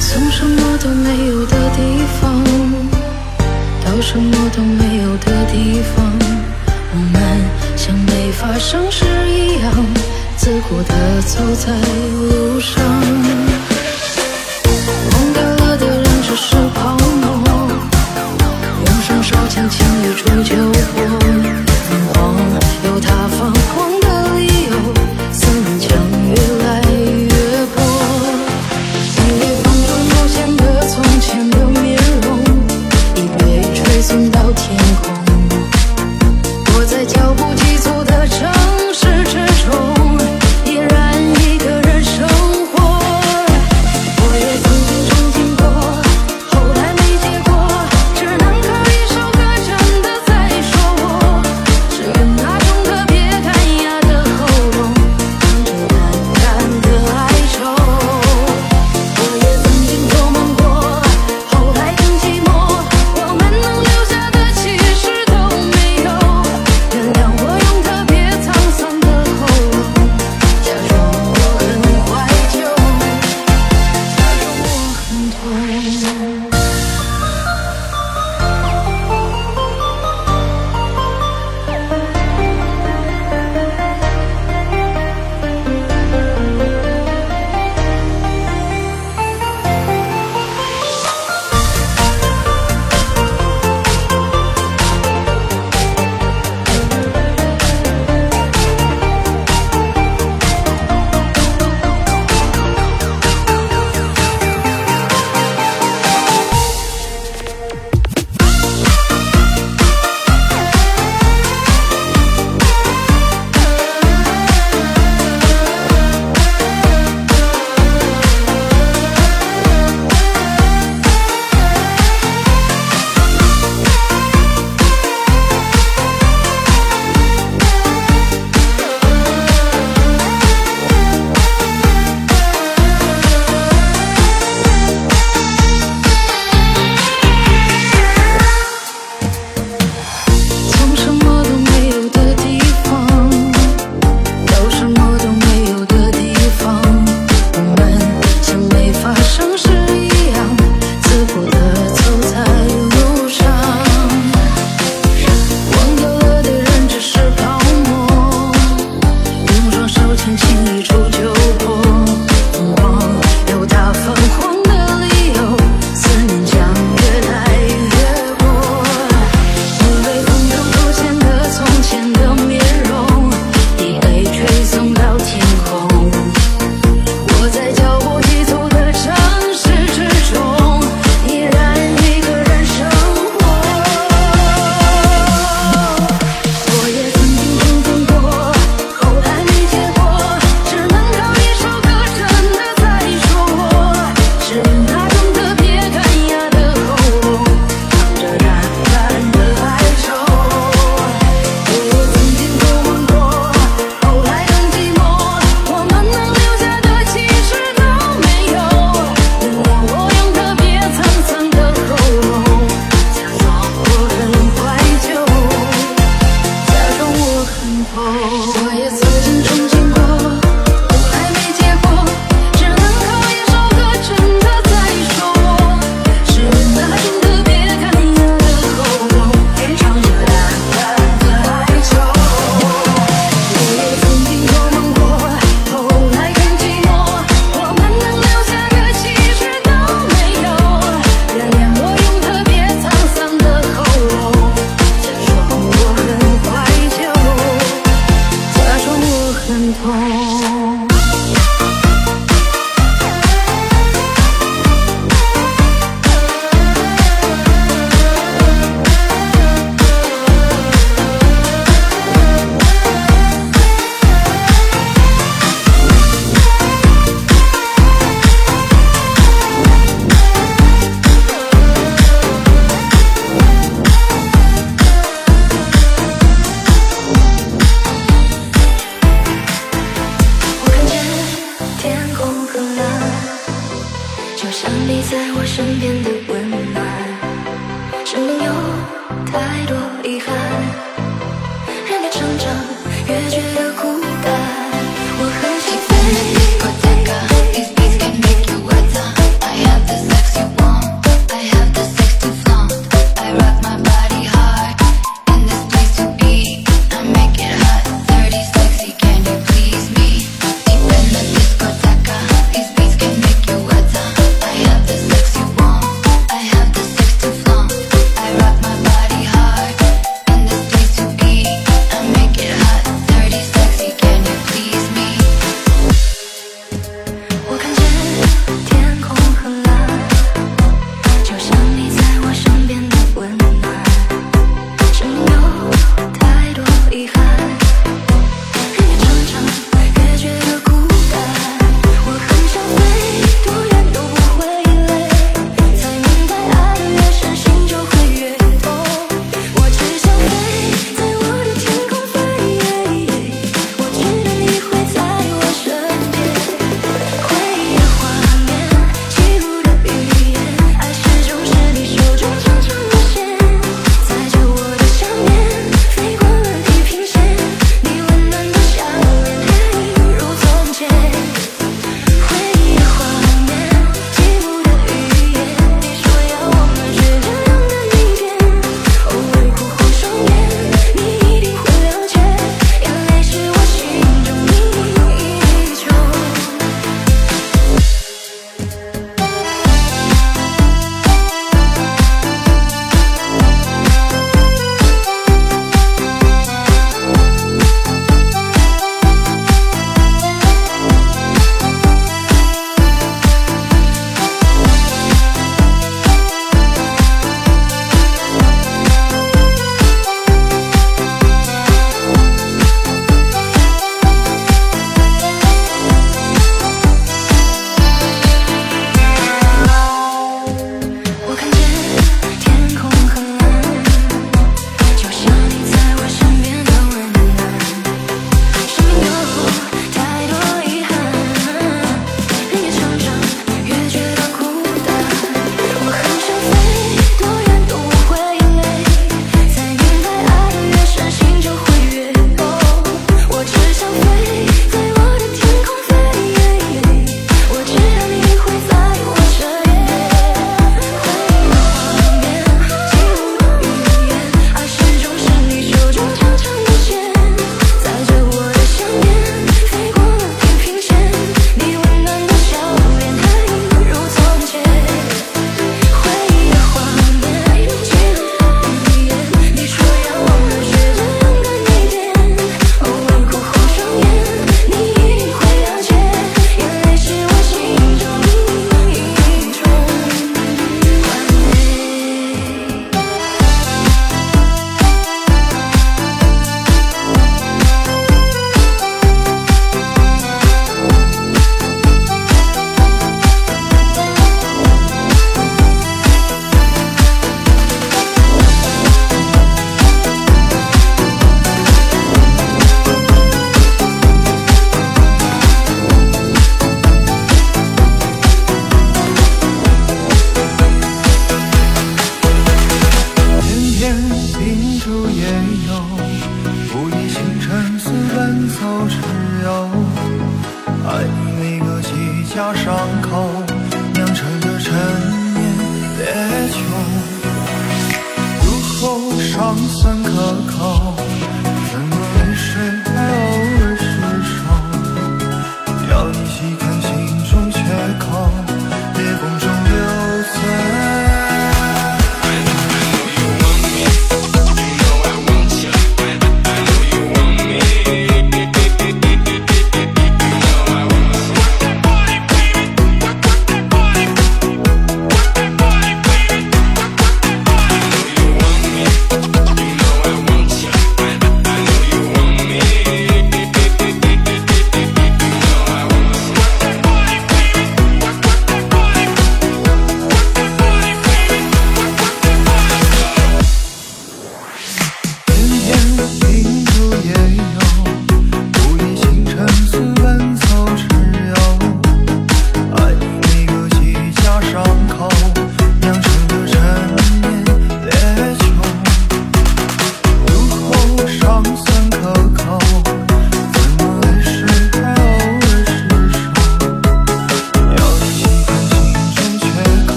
从什么都没有的地方到什么都没有的地方，我们像没发生事一样，自顾地走在路上。忘掉了的人只是泡沫，用双手轻轻一触就破。梦有他方。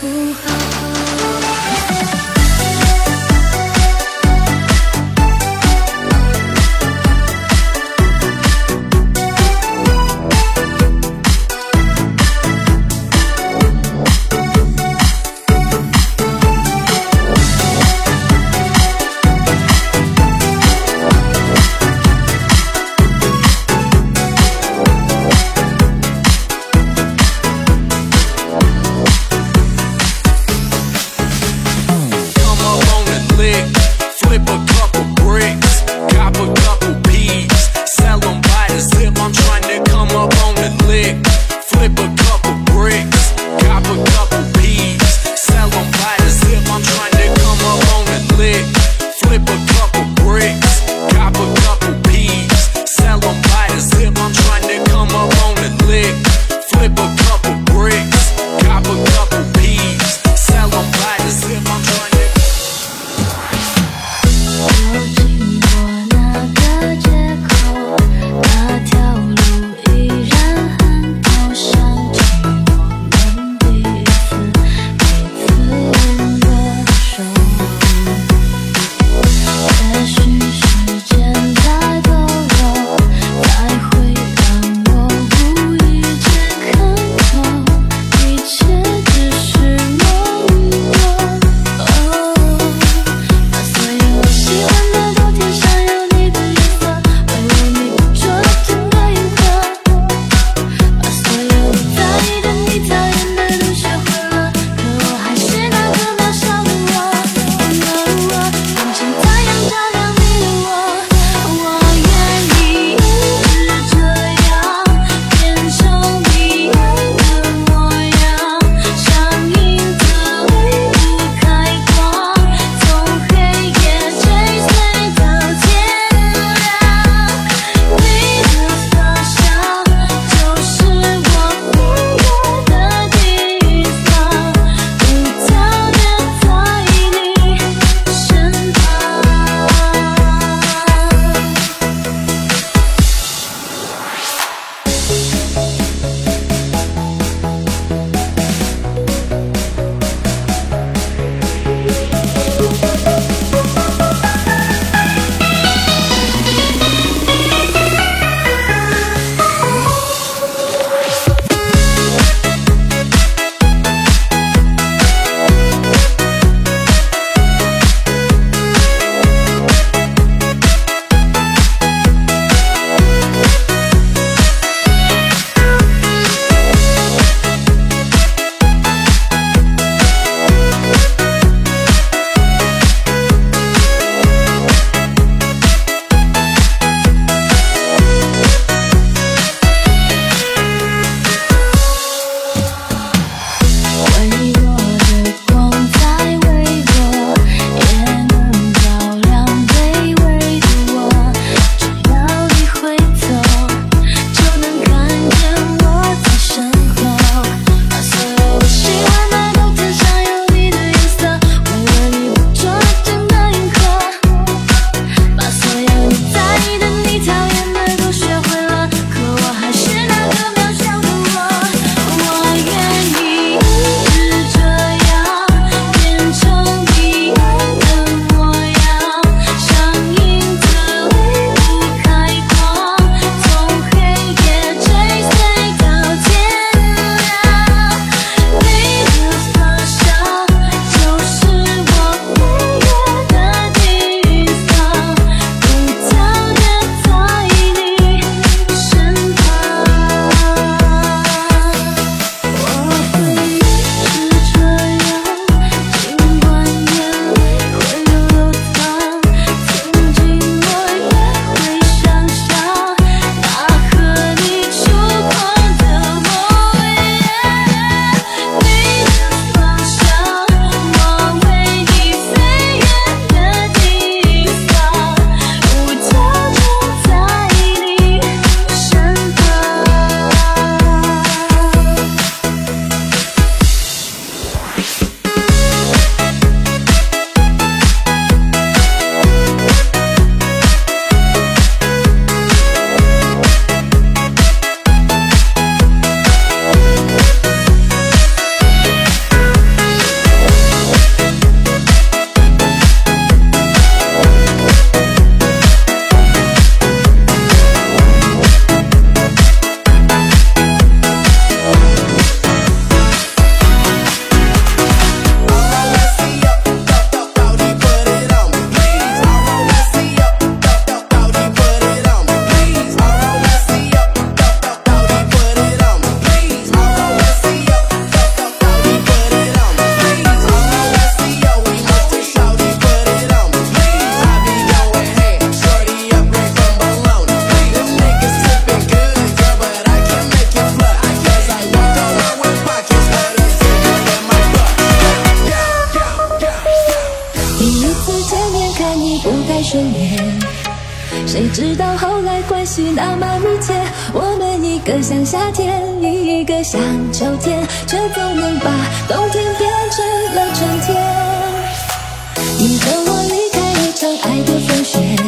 不害一个像秋天却总能把冬天变成了春天。你和我离开一场爱的风雪。